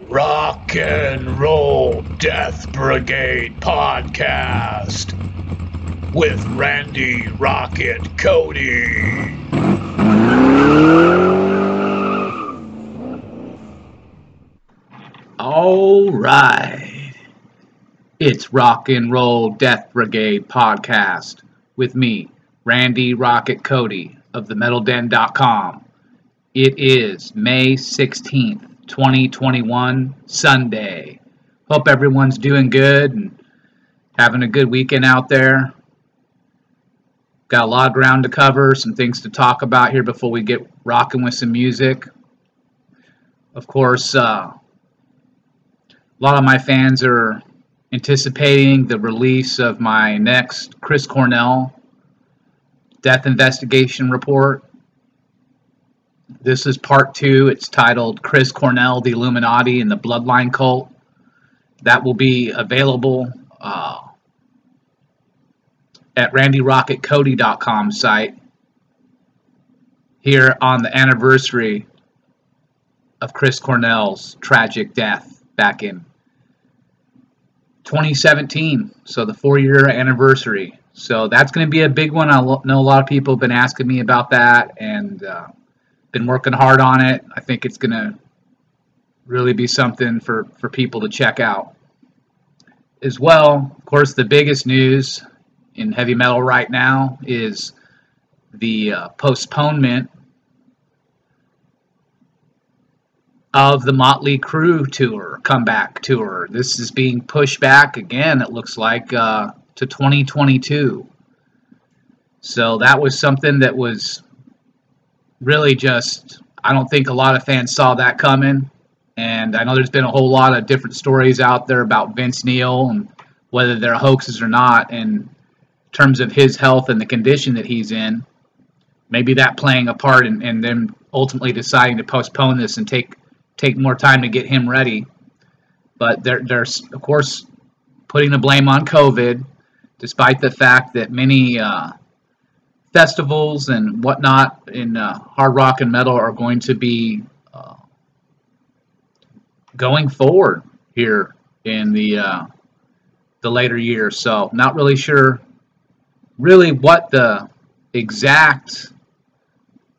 Rock and Roll Death Brigade podcast with Randy Rocket Cody. All right. It's Rock and Roll Death Brigade podcast with me, Randy Rocket Cody of themetalden.com. It is May 16th, 2021, Sunday. Hope everyone's doing good and having a good weekend out there. Got a lot of ground to cover, some things to talk about here before we get rocking with some music. Of course, uh, a lot of my fans are anticipating the release of my next Chris Cornell death investigation report. This is part two. It's titled Chris Cornell, the Illuminati, and the Bloodline Cult. That will be available uh, at randyrocketcody.com site here on the anniversary of Chris Cornell's tragic death back in 2017. So the four year anniversary. So that's going to be a big one. I know a lot of people have been asking me about that and uh, been working hard on it. I think it's going to really be something for, for people to check out. As well, of course, the biggest news in heavy metal right now is the uh, postponement of the Motley Crue tour, comeback tour. This is being pushed back again, it looks like, uh, to 2022. So that was something that was really just, I don't think a lot of fans saw that coming. And I know there's been a whole lot of different stories out there about Vince Neil and whether they're hoaxes or not, in terms of his health and the condition that he's in. Maybe that playing a part in, in them ultimately deciding to postpone this and take take more time to get him ready. But they're, they're of course, putting the blame on COVID, despite the fact that many uh, festivals and whatnot in uh, hard rock and metal are going to be uh, going forward here in the uh, the later years. So, not really sure, really, what the exact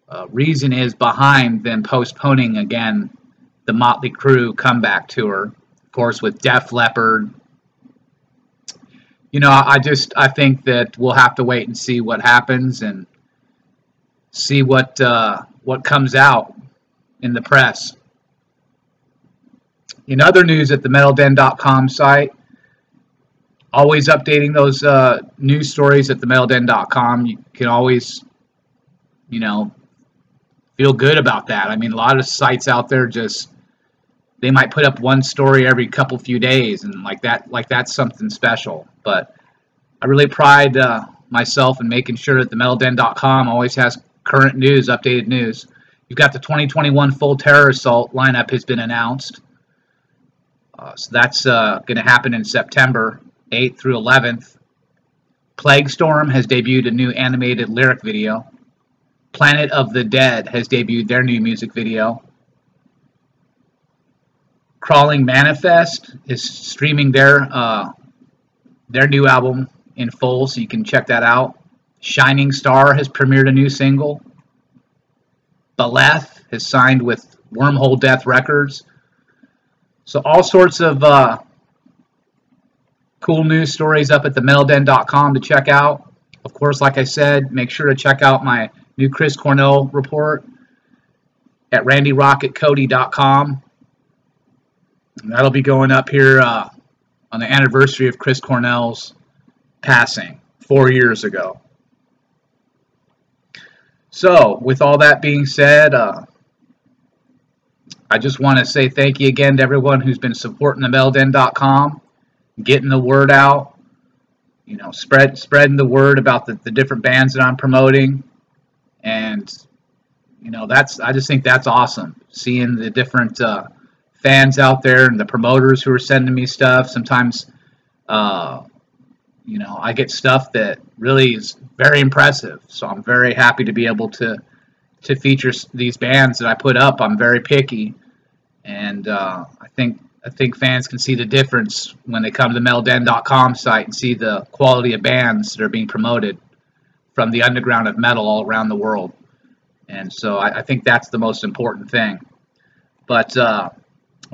uh, reason is behind them postponing again the Motley Crue comeback tour, of course, with Def Leppard. You know, I just I think that we'll have to wait and see what happens and see what uh, what comes out in the press. In other news at the MetalDen.com site, always updating those uh, news stories at the MetalDen.com. You can always, you know, feel good about that. I mean, a lot of sites out there just they might put up one story every couple few days and like that like that's something special. But i really pride uh, myself in making sure that the metalden.com always has current news updated news. You've got the 2021 full terror assault lineup has been announced. Uh, so that's uh, going to happen in september 8th through 11th plague storm has debuted a new animated lyric video. Planet of the dead has debuted their new music video Crawling Manifest is streaming their uh, their new album in full, so you can check that out. Shining Star has premiered a new single. Beleth has signed with Wormhole Death Records. So all sorts of uh, cool news stories up at themetalden.com to check out. Of course, like I said, make sure to check out my new Chris Cornell report at randyrocketcody.com. That'll be going up here uh, on the anniversary of Chris Cornell's passing four years ago. So, with all that being said, uh, I just want to say thank you again to everyone who's been supporting the metalden.com, getting the word out, you know, spread spreading the word about the, the different bands that I'm promoting. And, you know, that's I just think that's awesome. Seeing the different uh, fans out there and the promoters who are sending me stuff. Sometimes, uh, you know, I get stuff that really is very impressive. So I'm very happy to be able to to feature these bands that I put up. I'm very picky, and uh, I think I think fans can see the difference when they come to the metalden.com site and see the quality of bands that are being promoted from the underground of metal all around the world. And so I, I think that's the most important thing. But uh,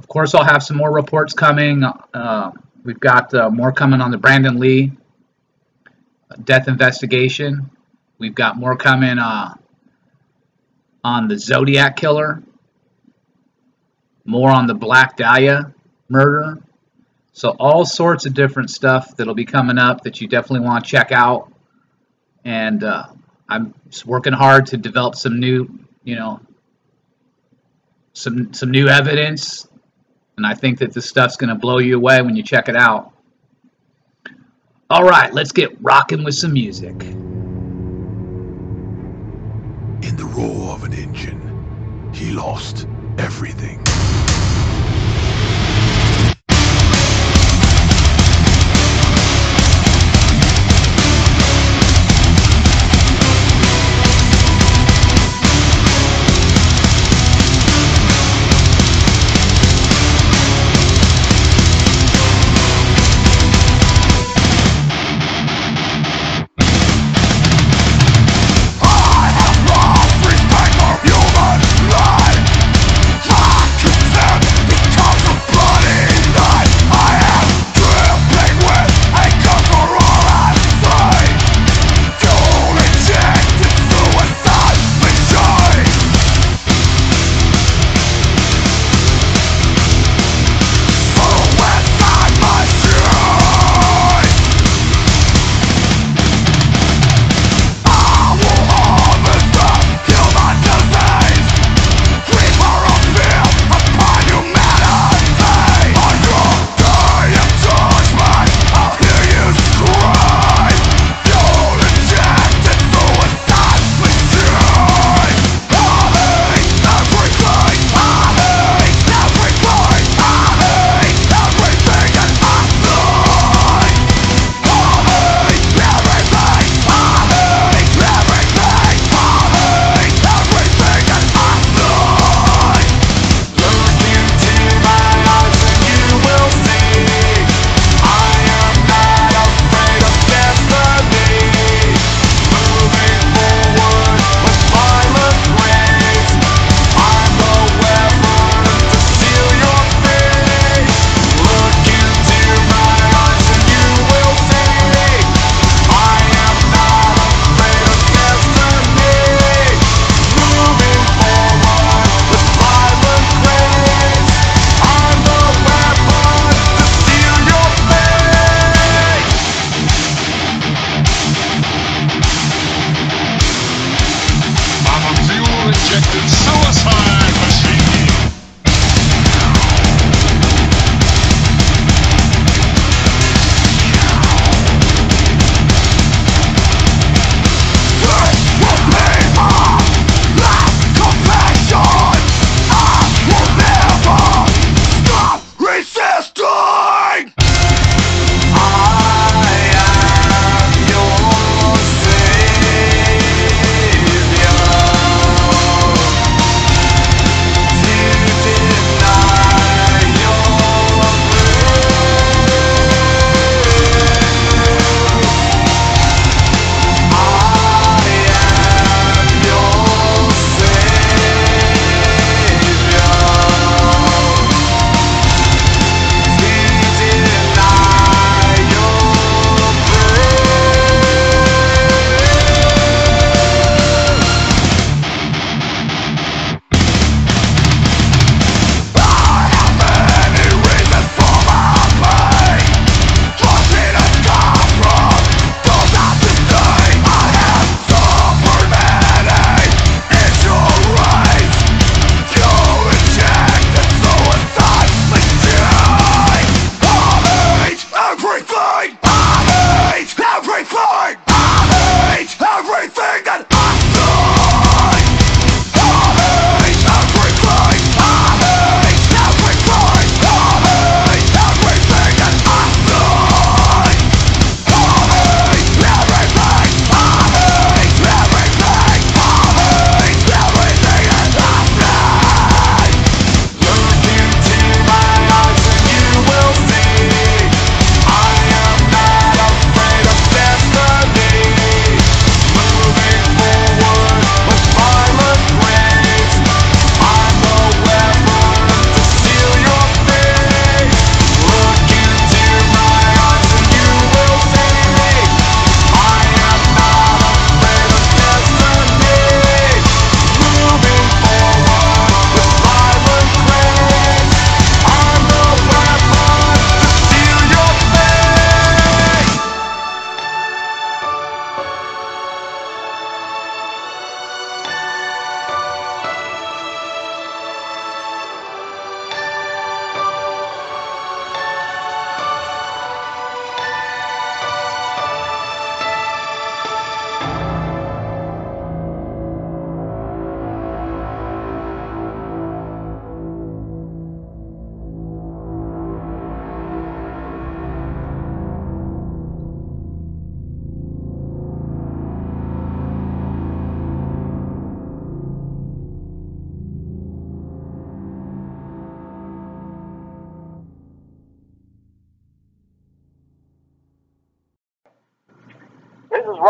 of course, I'll have some more reports coming. Uh, we've got uh, more coming on the Brandon Lee death investigation. We've got more coming uh, on the Zodiac killer, more on the Black Dahlia murder. So all sorts of different stuff that'll be coming up that you definitely want to check out. And uh, I'm working hard to develop some new, you know, some some new evidence, and I think that this stuff's going to blow you away when you check it out. All right, let's get rocking with some music. In the roar of an engine, he lost everything.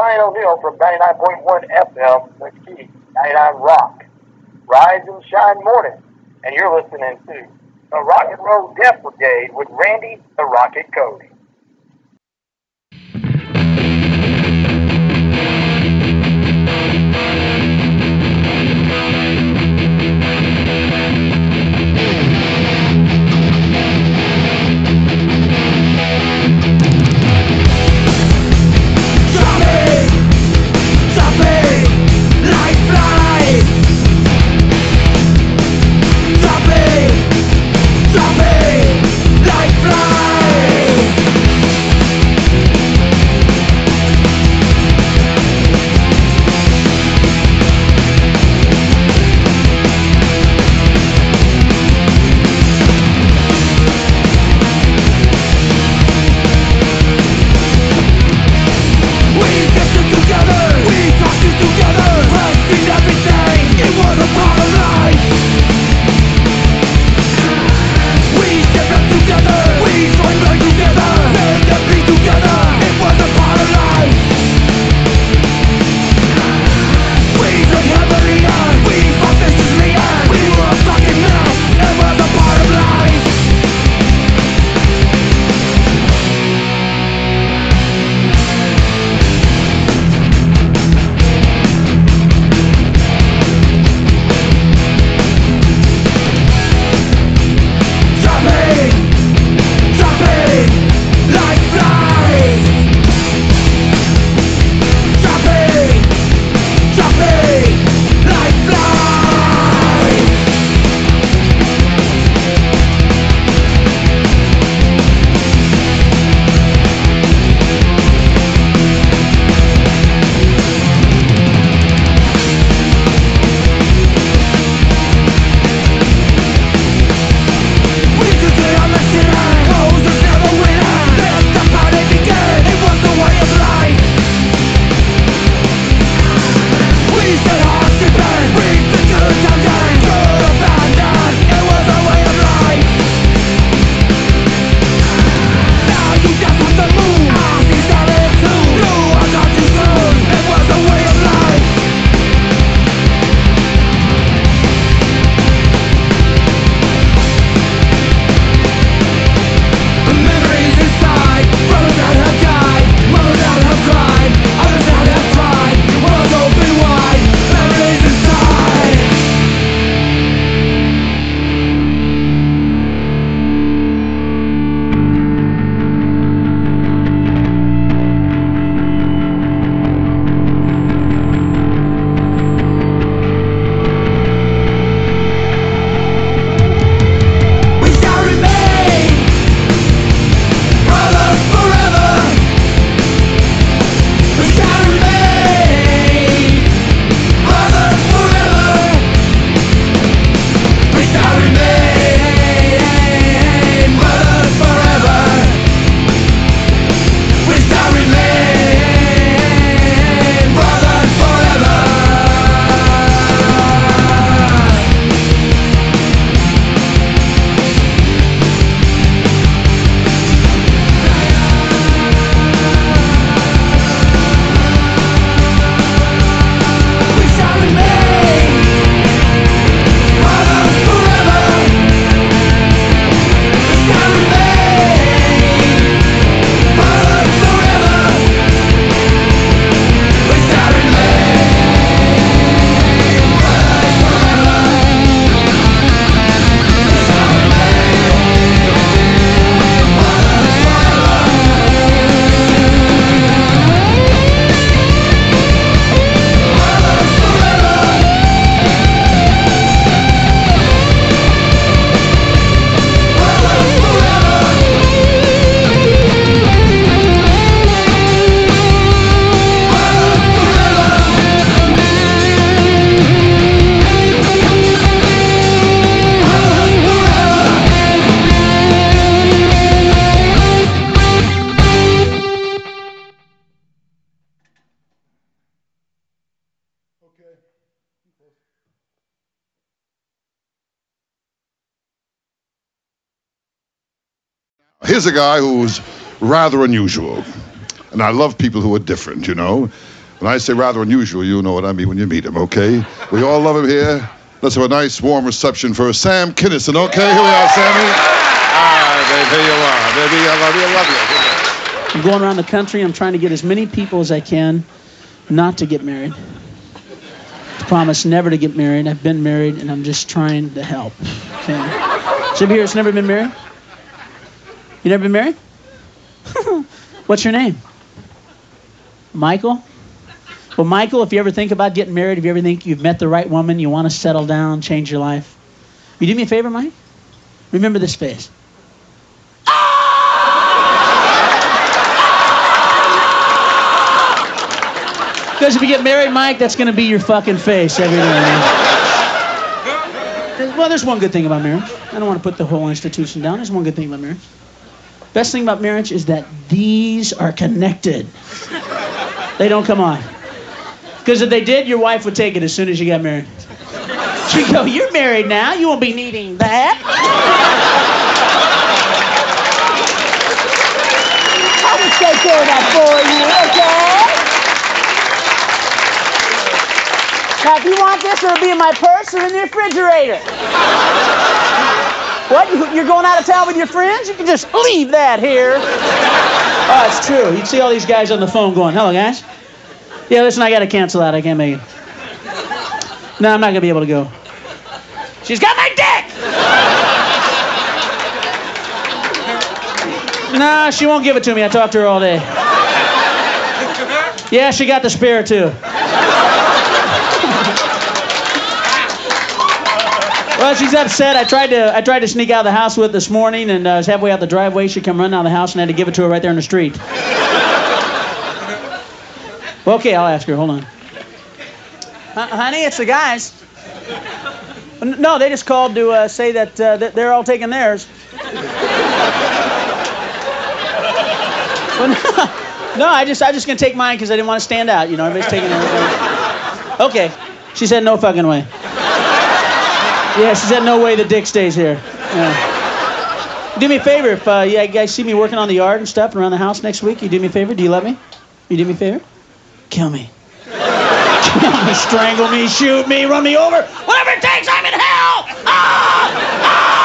Ryan O'Neill from 99.1 FM, The Key, 99 Rock. Rise and shine morning. And you're listening to the Rock and Roll Death Brigade with Randy the Rocket Cody. Here's a guy who's rather unusual. And I love people who are different, you know. When I say rather unusual, you know what I mean when you meet him, okay? We all love him here. Let's have a nice, warm reception for Sam Kinison, okay? Here we are, Sammy. Ah, babe, here you are, baby. I love you, I love you. I'm going around the country. I'm trying to get as many people as I can not to get married. I promise never to get married. I've been married, and I'm just trying to help. Okay. So here has never been married? You never been married? What's your name? Michael? Well, Michael, if you ever think about getting married, if you ever think you've met the right woman, you want to settle down, change your life, you do me a favor, Mike? Remember this face. Because if you get married, Mike, that's going to be your fucking face every day. Well, there's one good thing about marriage. I don't want to put the whole institution down. There's one good thing about marriage. Best thing about marriage is that these are connected. They don't come on. Because if they did, your wife would take it as soon as you got married. She'd go, You're married now. You won't be needing that. I'll take care of that for you, okay? Now, if you want this, it'll be in my purse or in the refrigerator. What? You- You're going out of town with your friends? You can just leave that here. Oh, it's true. You'd see all these guys on the phone going, hello, guys. Yeah, listen, I got to cancel out. I can't make it. No, I'm not going to be able to go. She's got my dick! No, she won't give it to me. I talked to her all day. Yeah, she got the spare, too. Well, she's upset. I tried to I tried to sneak out of the house with this morning, and uh, I was halfway out the driveway. She come running out of the house, and I had to give it to her right there in the street. Well, okay, I'll ask her. Hold on. Uh, honey, it's the guys. No, they just called to uh, say that, uh, that they're all taking theirs. Well, no, no, I just I just gonna take mine because I didn't want to stand out. You know, everybody's taking theirs. Okay. She said no fucking way. Yeah, she said no way the dick stays here. Yeah. Do me a favor, if uh, you guys see me working on the yard and stuff around the house next week, you do me a favor? Do you love me? You do me a favor? Kill me. Kill me, strangle me, shoot me, run me over. Whatever it takes, I'm in hell! Ah! But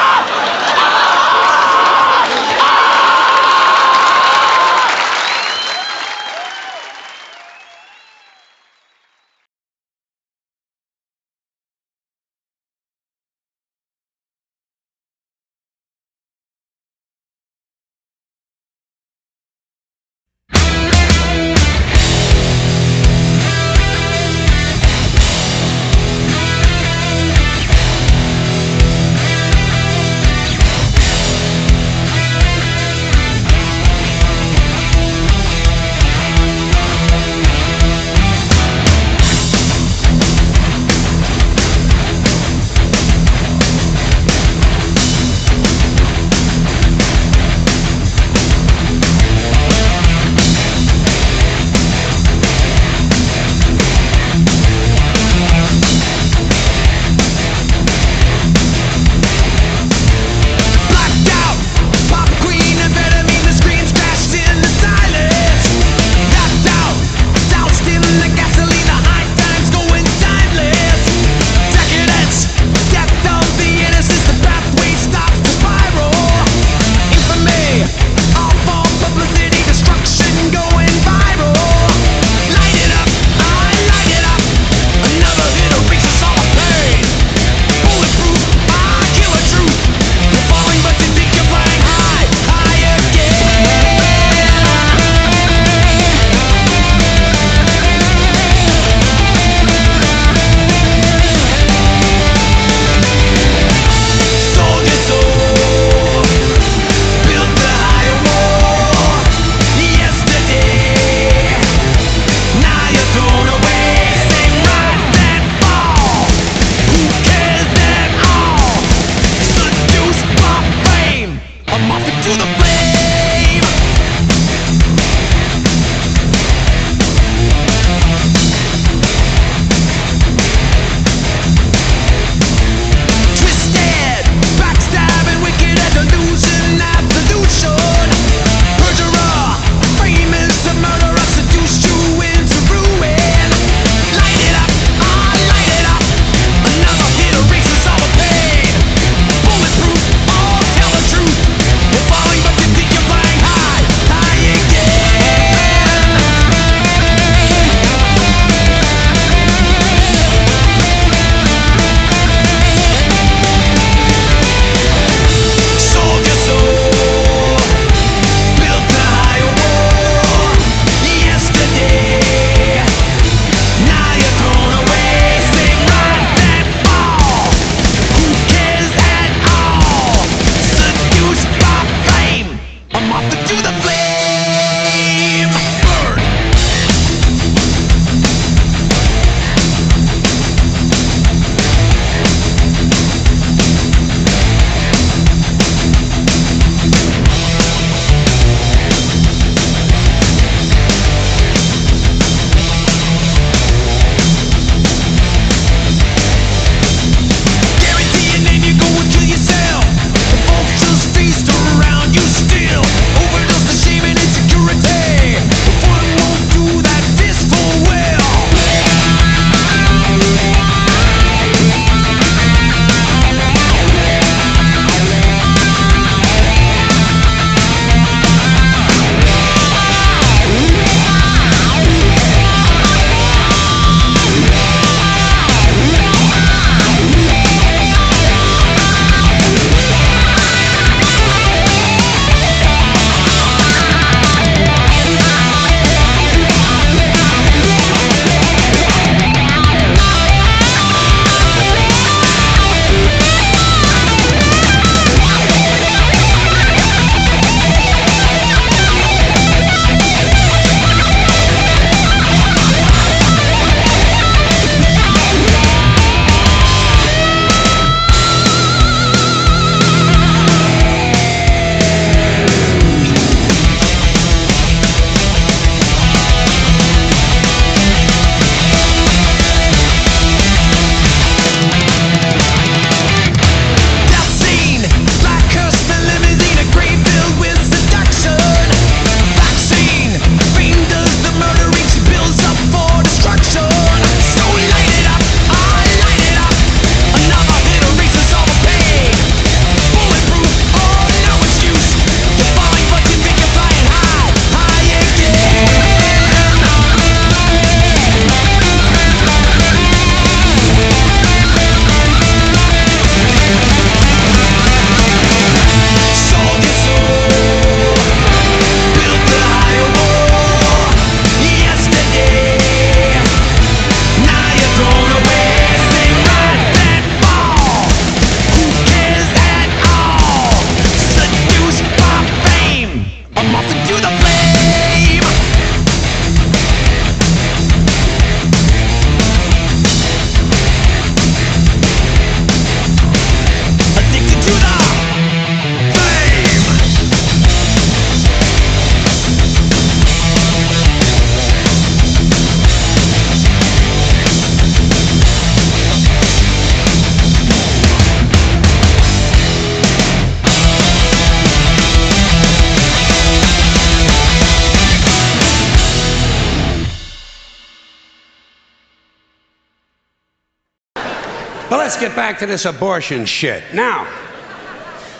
back to this abortion shit. Now,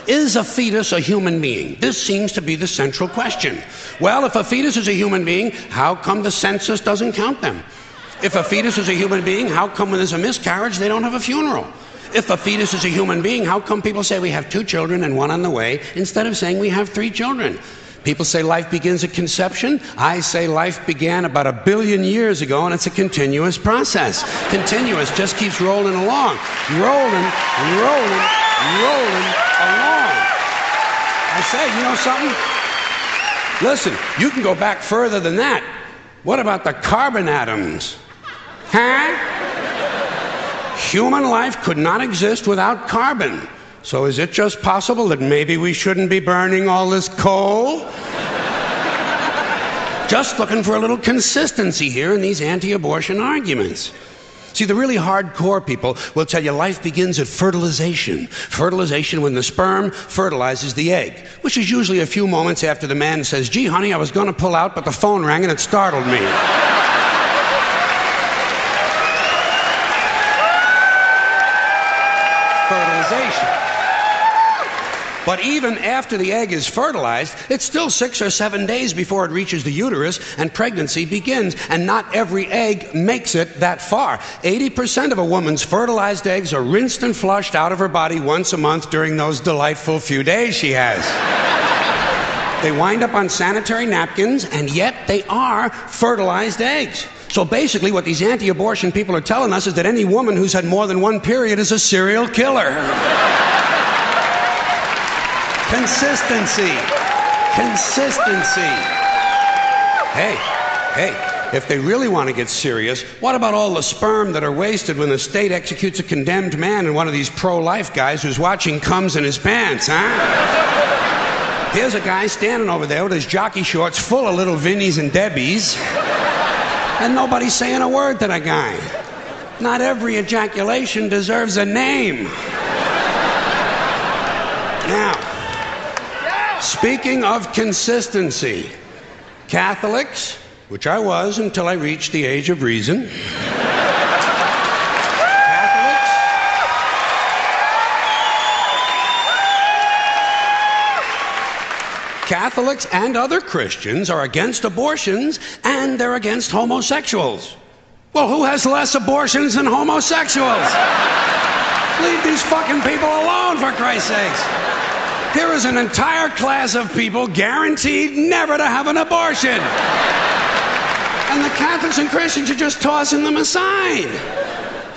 is a fetus a human being? This seems to be the central question. Well, if a fetus is a human being, how come the census doesn't count them? If a fetus is a human being, how come when there's a miscarriage they don't have a funeral? If a fetus is a human being, how come people say we have two children and one on the way instead of saying we have three children? People say life begins at conception. I say life began about a billion years ago and it's a continuous process. Continuous, just keeps rolling along. Rolling, rolling, rolling along. I say, you know something? Listen, you can go back further than that. What about the carbon atoms? Huh? Human life could not exist without carbon. So is it just possible that maybe we shouldn't be burning all this coal? just looking for a little consistency here in these anti abortion arguments. See, the really hardcore people will tell you life begins at fertilization. Fertilization when the sperm fertilizes the egg, which is usually a few moments after the man says, Gee, honey, I was going to pull out, but the phone rang and it startled me. But even after the egg is fertilized, it's still six or seven days before it reaches the uterus and pregnancy begins. And not every egg makes it that far. 80% of a woman's fertilized eggs are rinsed and flushed out of her body once a month during those delightful few days she has. they wind up on sanitary napkins, and yet they are fertilized eggs. So basically, what these anti abortion people are telling us is that any woman who's had more than one period is a serial killer. Consistency. Consistency. Hey, hey, if they really want to get serious, what about all the sperm that are wasted when the state executes a condemned man and one of these pro life guys who's watching comes in his pants, huh? Here's a guy standing over there with his jockey shorts full of little Vinnies and Debbies, and nobody's saying a word to the guy. Not every ejaculation deserves a name. Now, Speaking of consistency, Catholics, which I was until I reached the age of reason, Catholics, and other Christians are against abortions and they're against homosexuals. Well, who has less abortions than homosexuals? Leave these fucking people alone, for Christ's sakes. Here is an entire class of people guaranteed never to have an abortion. And the Catholics and Christians are just tossing them aside.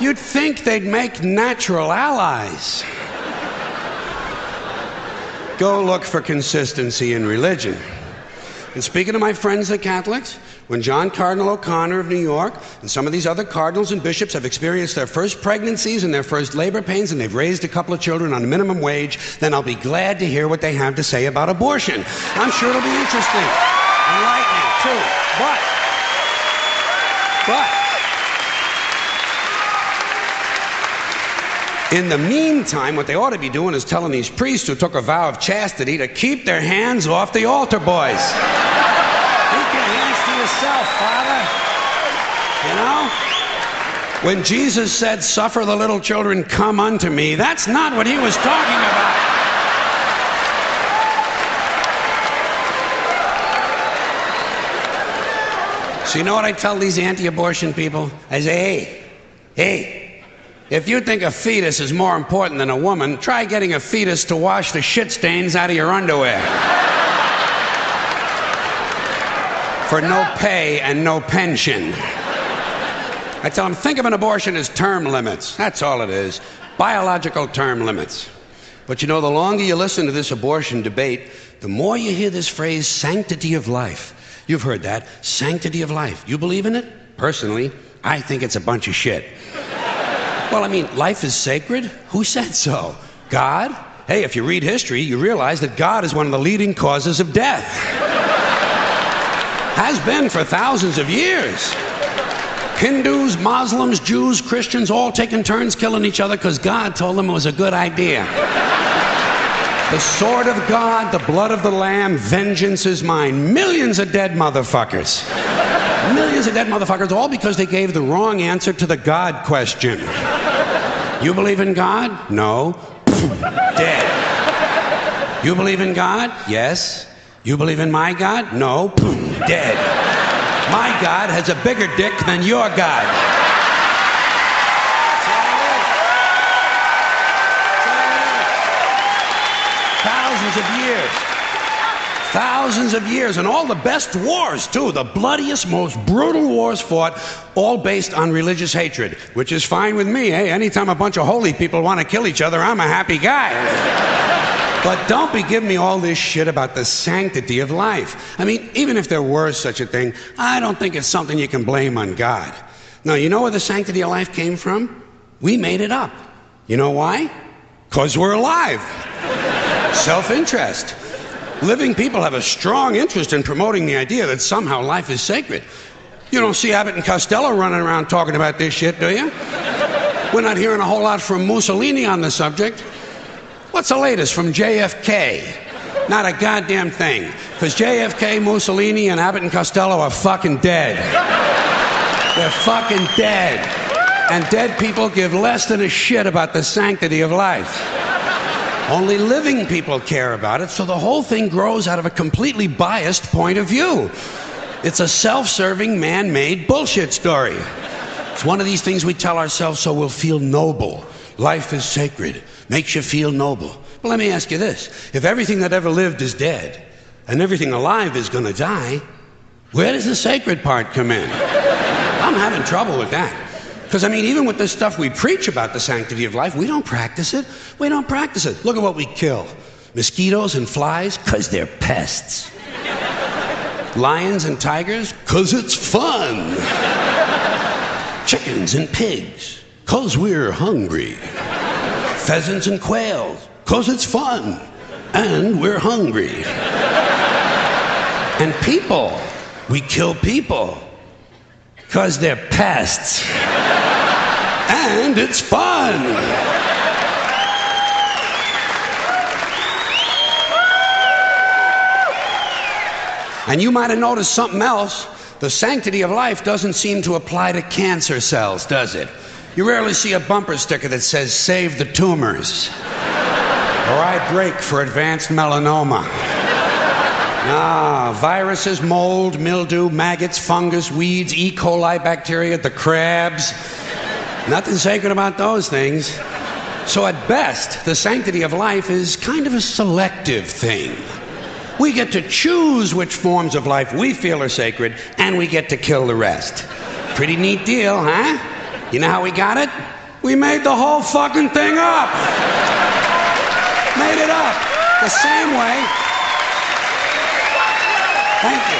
You'd think they'd make natural allies. Go look for consistency in religion. And speaking to my friends, the Catholics, when John Cardinal O'Connor of New York and some of these other cardinals and bishops have experienced their first pregnancies and their first labor pains and they've raised a couple of children on a minimum wage, then I'll be glad to hear what they have to say about abortion. I'm sure it'll be interesting, enlightening too. But, but, in the meantime, what they ought to be doing is telling these priests who took a vow of chastity to keep their hands off the altar boys keep your hands to yourself, Father. You know? When Jesus said, Suffer the little children, come unto me, that's not what he was talking about. So, you know what I tell these anti abortion people? I say, hey, hey, if you think a fetus is more important than a woman, try getting a fetus to wash the shit stains out of your underwear for no pay and no pension. I tell them, think of an abortion as term limits. That's all it is biological term limits. But you know, the longer you listen to this abortion debate, the more you hear this phrase, sanctity of life. You've heard that, sanctity of life. You believe in it? Personally, I think it's a bunch of shit. Well, I mean, life is sacred? Who said so? God? Hey, if you read history, you realize that God is one of the leading causes of death has been for thousands of years. Hindus, Muslims, Jews, Christians, all taking turns killing each other because God told them it was a good idea. The sword of God, the blood of the Lamb, vengeance is mine. Millions of dead motherfuckers. Millions of dead motherfuckers, all because they gave the wrong answer to the God question. You believe in God? No. Dead. You believe in God? Yes. You believe in my God? No. Dead. My God has a bigger dick than your God. Thousands of years. Thousands of years, and all the best wars, too. The bloodiest, most brutal wars fought, all based on religious hatred, which is fine with me. Hey, anytime a bunch of holy people want to kill each other, I'm a happy guy. But don't be giving me all this shit about the sanctity of life. I mean, even if there were such a thing, I don't think it's something you can blame on God. No, you know where the sanctity of life came from? We made it up. You know why? Because we're alive. Self interest. Living people have a strong interest in promoting the idea that somehow life is sacred. You don't see Abbott and Costello running around talking about this shit, do you? We're not hearing a whole lot from Mussolini on the subject. What's the latest from JFK? Not a goddamn thing. Because JFK, Mussolini, and Abbott and Costello are fucking dead. They're fucking dead. And dead people give less than a shit about the sanctity of life. Only living people care about it, so the whole thing grows out of a completely biased point of view. It's a self serving, man made bullshit story. It's one of these things we tell ourselves so we'll feel noble. Life is sacred, makes you feel noble. But let me ask you this if everything that ever lived is dead, and everything alive is going to die, where does the sacred part come in? I'm having trouble with that. Because, I mean, even with this stuff we preach about the sanctity of life, we don't practice it. We don't practice it. Look at what we kill mosquitoes and flies, because they're pests. Lions and tigers, because it's fun. Chickens and pigs, because we're hungry. Pheasants and quails, because it's fun. And we're hungry. And people, we kill people because they're pests. and it's fun. And you might have noticed something else. The sanctity of life doesn't seem to apply to cancer cells, does it? You rarely see a bumper sticker that says, Save the tumors. or I break for advanced melanoma. Ah, viruses, mold, mildew, maggots, fungus, weeds, E. coli bacteria, the crabs. Nothing sacred about those things. So, at best, the sanctity of life is kind of a selective thing. We get to choose which forms of life we feel are sacred, and we get to kill the rest. Pretty neat deal, huh? You know how we got it? We made the whole fucking thing up. Made it up. The same way Thank you.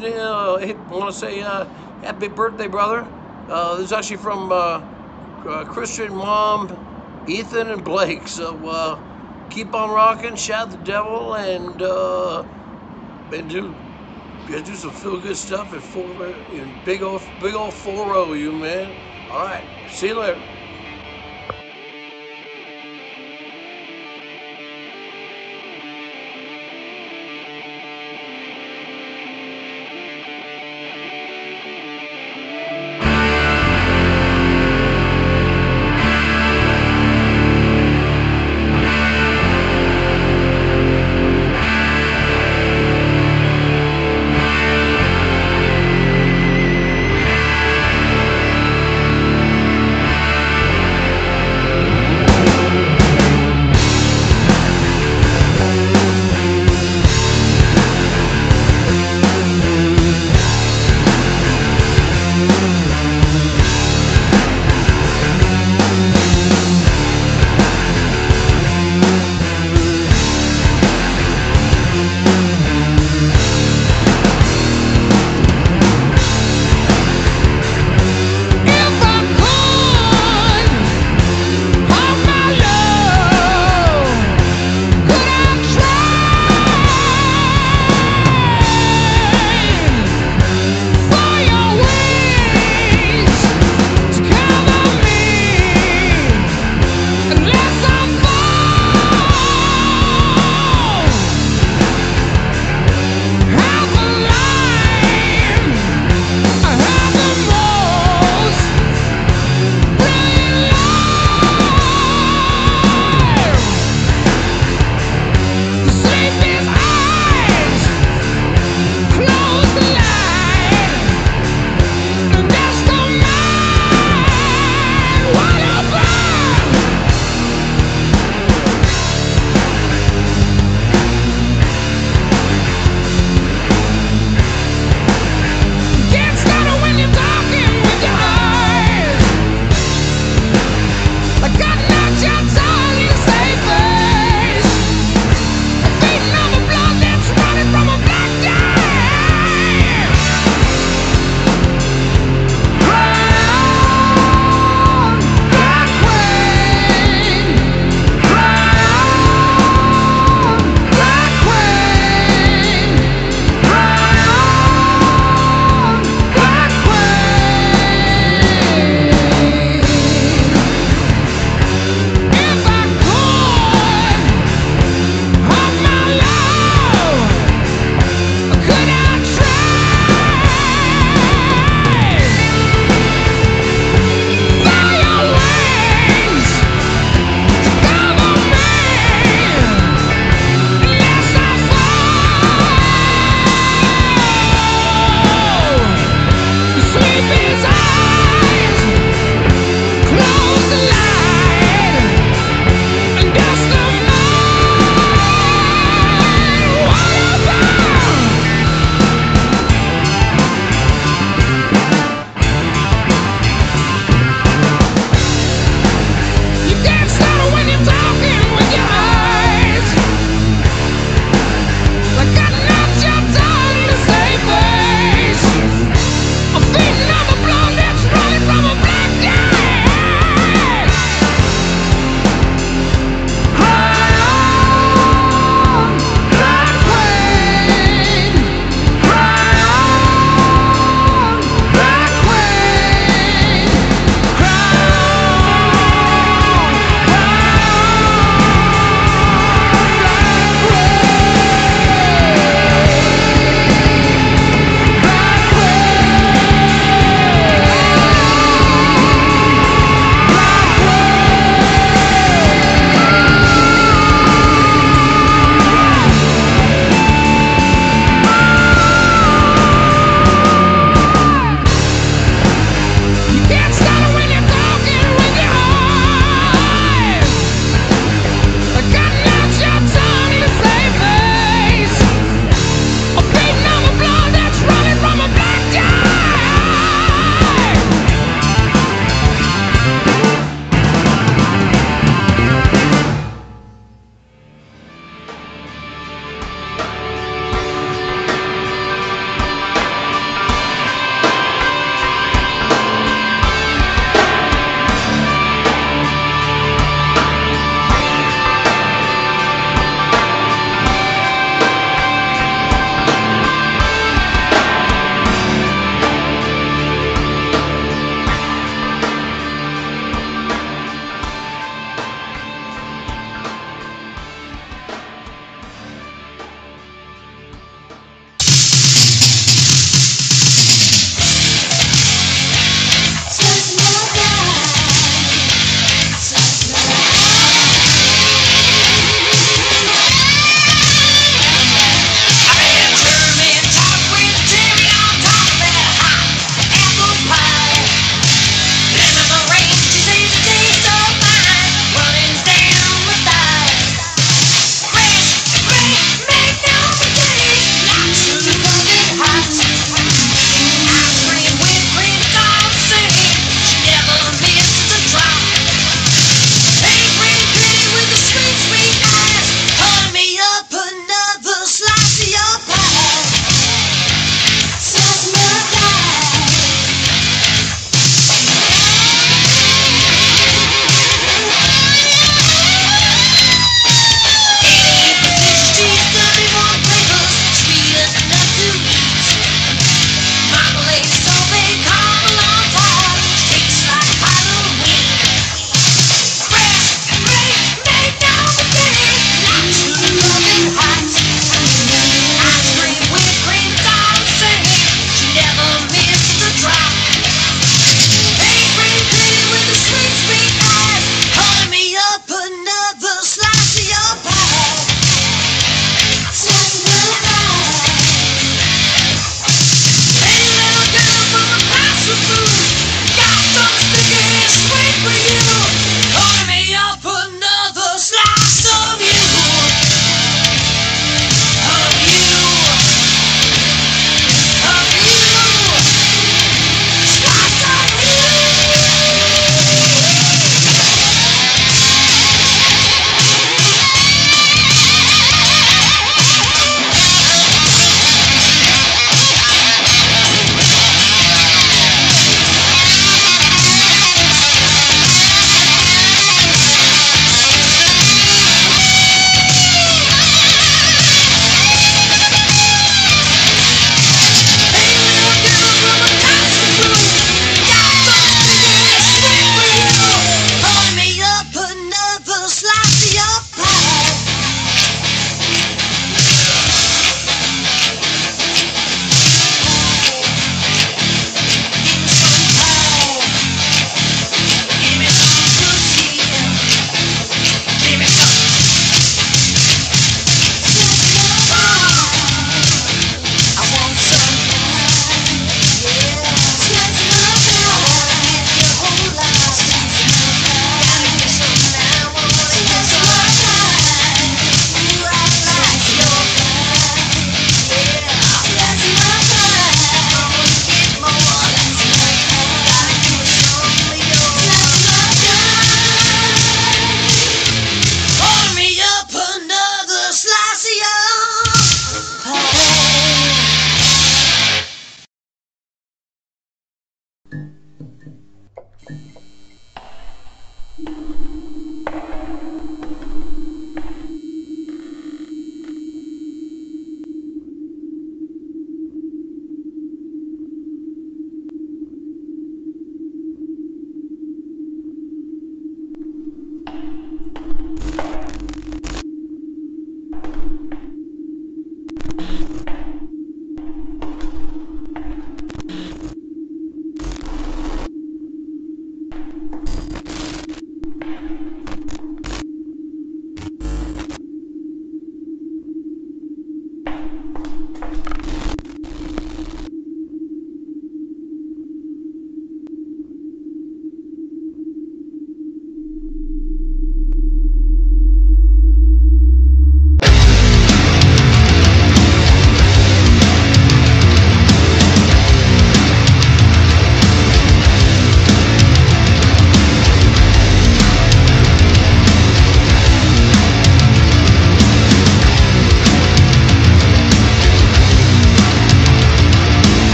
Neil. I want to say uh, happy birthday, brother. Uh, this is actually from uh, uh, Christian mom, Ethan and Blake. So uh, keep on rocking, shout the devil, and uh, and do you do some feel good stuff at four in big old big old four row, you man. All right, see you later.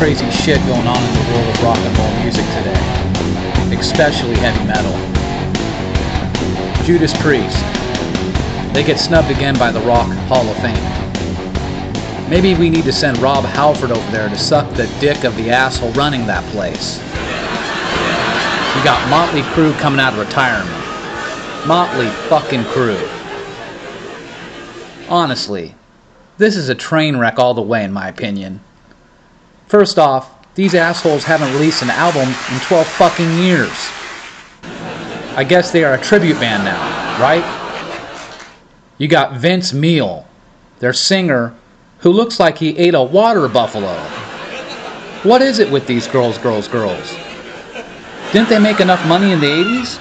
Crazy shit going on in the world of rock and roll music today, especially heavy metal. Judas Priest. They get snubbed again by the Rock Hall of Fame. Maybe we need to send Rob Halford over there to suck the dick of the asshole running that place. We got Motley Crue coming out of retirement. Motley fucking Crue. Honestly, this is a train wreck all the way, in my opinion. First off, these assholes haven't released an album in 12 fucking years. I guess they are a tribute band now, right? You got Vince Neil, their singer, who looks like he ate a water buffalo. What is it with these girls, girls, girls? Didn't they make enough money in the 80s?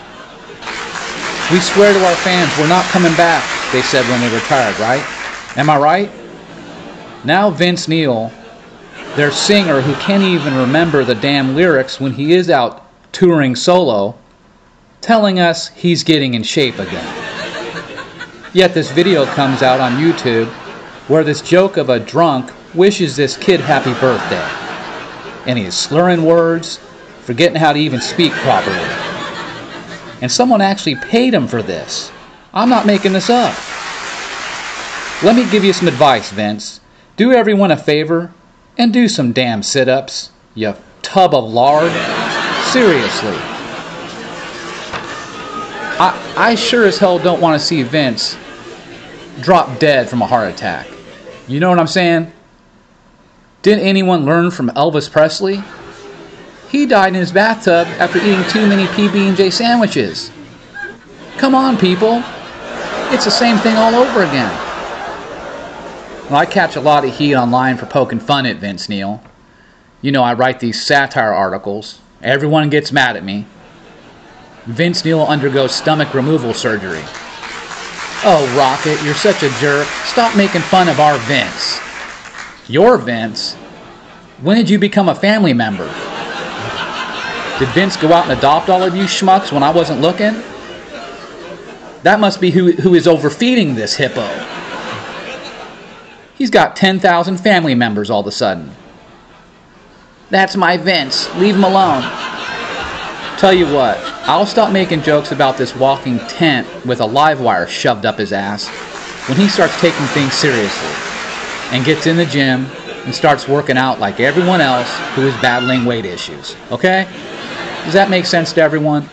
We swear to our fans we're not coming back, they said when they retired, right? Am I right? Now Vince Neil, their singer who can't even remember the damn lyrics when he is out touring solo, telling us he's getting in shape again. Yet this video comes out on YouTube where this joke of a drunk wishes this kid happy birthday. And he is slurring words, forgetting how to even speak properly. And someone actually paid him for this. I'm not making this up. Let me give you some advice, Vince. Do everyone a favor and do some damn sit ups, you tub of lard. Seriously. I, I sure as hell don't want to see Vince drop dead from a heart attack. You know what I'm saying? Didn't anyone learn from Elvis Presley? He died in his bathtub after eating too many PB&J sandwiches. Come on, people. It's the same thing all over again. I catch a lot of heat online for poking fun at Vince Neil. You know, I write these satire articles. Everyone gets mad at me. Vince Neil undergoes stomach removal surgery. Oh, Rocket, you're such a jerk. Stop making fun of our Vince. Your Vince? When did you become a family member? Did Vince go out and adopt all of you schmucks when I wasn't looking? That must be who, who is overfeeding this hippo. He's got 10,000 family members all of a sudden. That's my Vince. Leave him alone. Tell you what, I'll stop making jokes about this walking tent with a live wire shoved up his ass when he starts taking things seriously and gets in the gym and starts working out like everyone else who is battling weight issues. Okay? Does that make sense to everyone?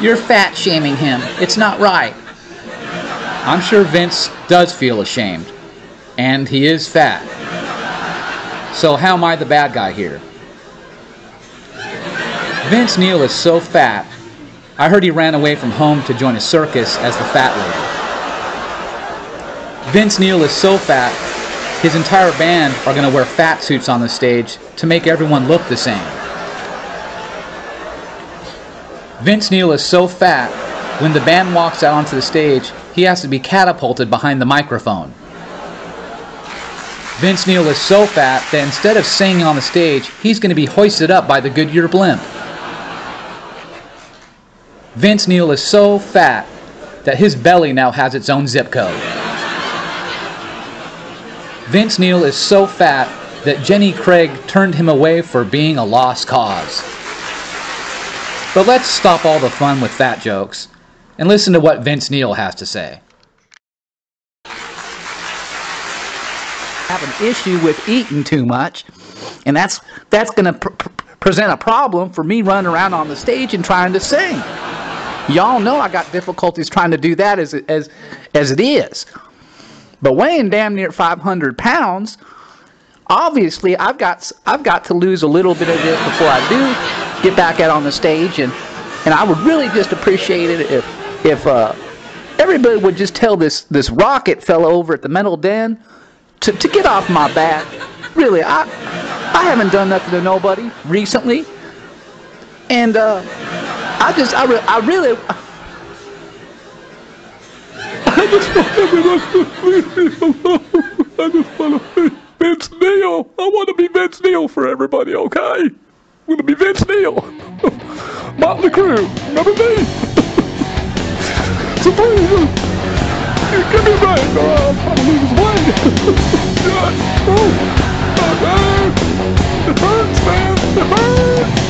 You're fat shaming him. It's not right. I'm sure Vince does feel ashamed. And he is fat. So how am I the bad guy here? Vince Neil is so fat, I heard he ran away from home to join a circus as the fat lady. Vince Neil is so fat, his entire band are going to wear fat suits on the stage to make everyone look the same. Vince Neil is so fat, when the band walks out onto the stage, he has to be catapulted behind the microphone. Vince Neil is so fat that instead of singing on the stage, he's going to be hoisted up by the Goodyear blimp. Vince Neil is so fat that his belly now has its own zip code. Vince Neil is so fat that Jenny Craig turned him away for being a lost cause. But let's stop all the fun with fat jokes and listen to what Vince Neil has to say. Have an issue with eating too much, and that's that's going to pr- pr- present a problem for me running around on the stage and trying to sing. Y'all know I got difficulties trying to do that as as as it is. But weighing damn near 500 pounds, obviously I've got I've got to lose a little bit of this before I do get back out on the stage, and and I would really just appreciate it if if uh, everybody would just tell this this rocket fellow over at the Metal Den to, to get off my back. Really, I I haven't done nothing to nobody recently, and uh, I just I, re- I really. I just want everyone. I just want to be Vince Neil. I want to be Vince Neil for everybody, okay? I'm going to be Vince Neil. Motley Crue. Remember me? so please, it could be. Oh, I'll probably lose one. yes. Oh. okay. It hurts, man. It hurts.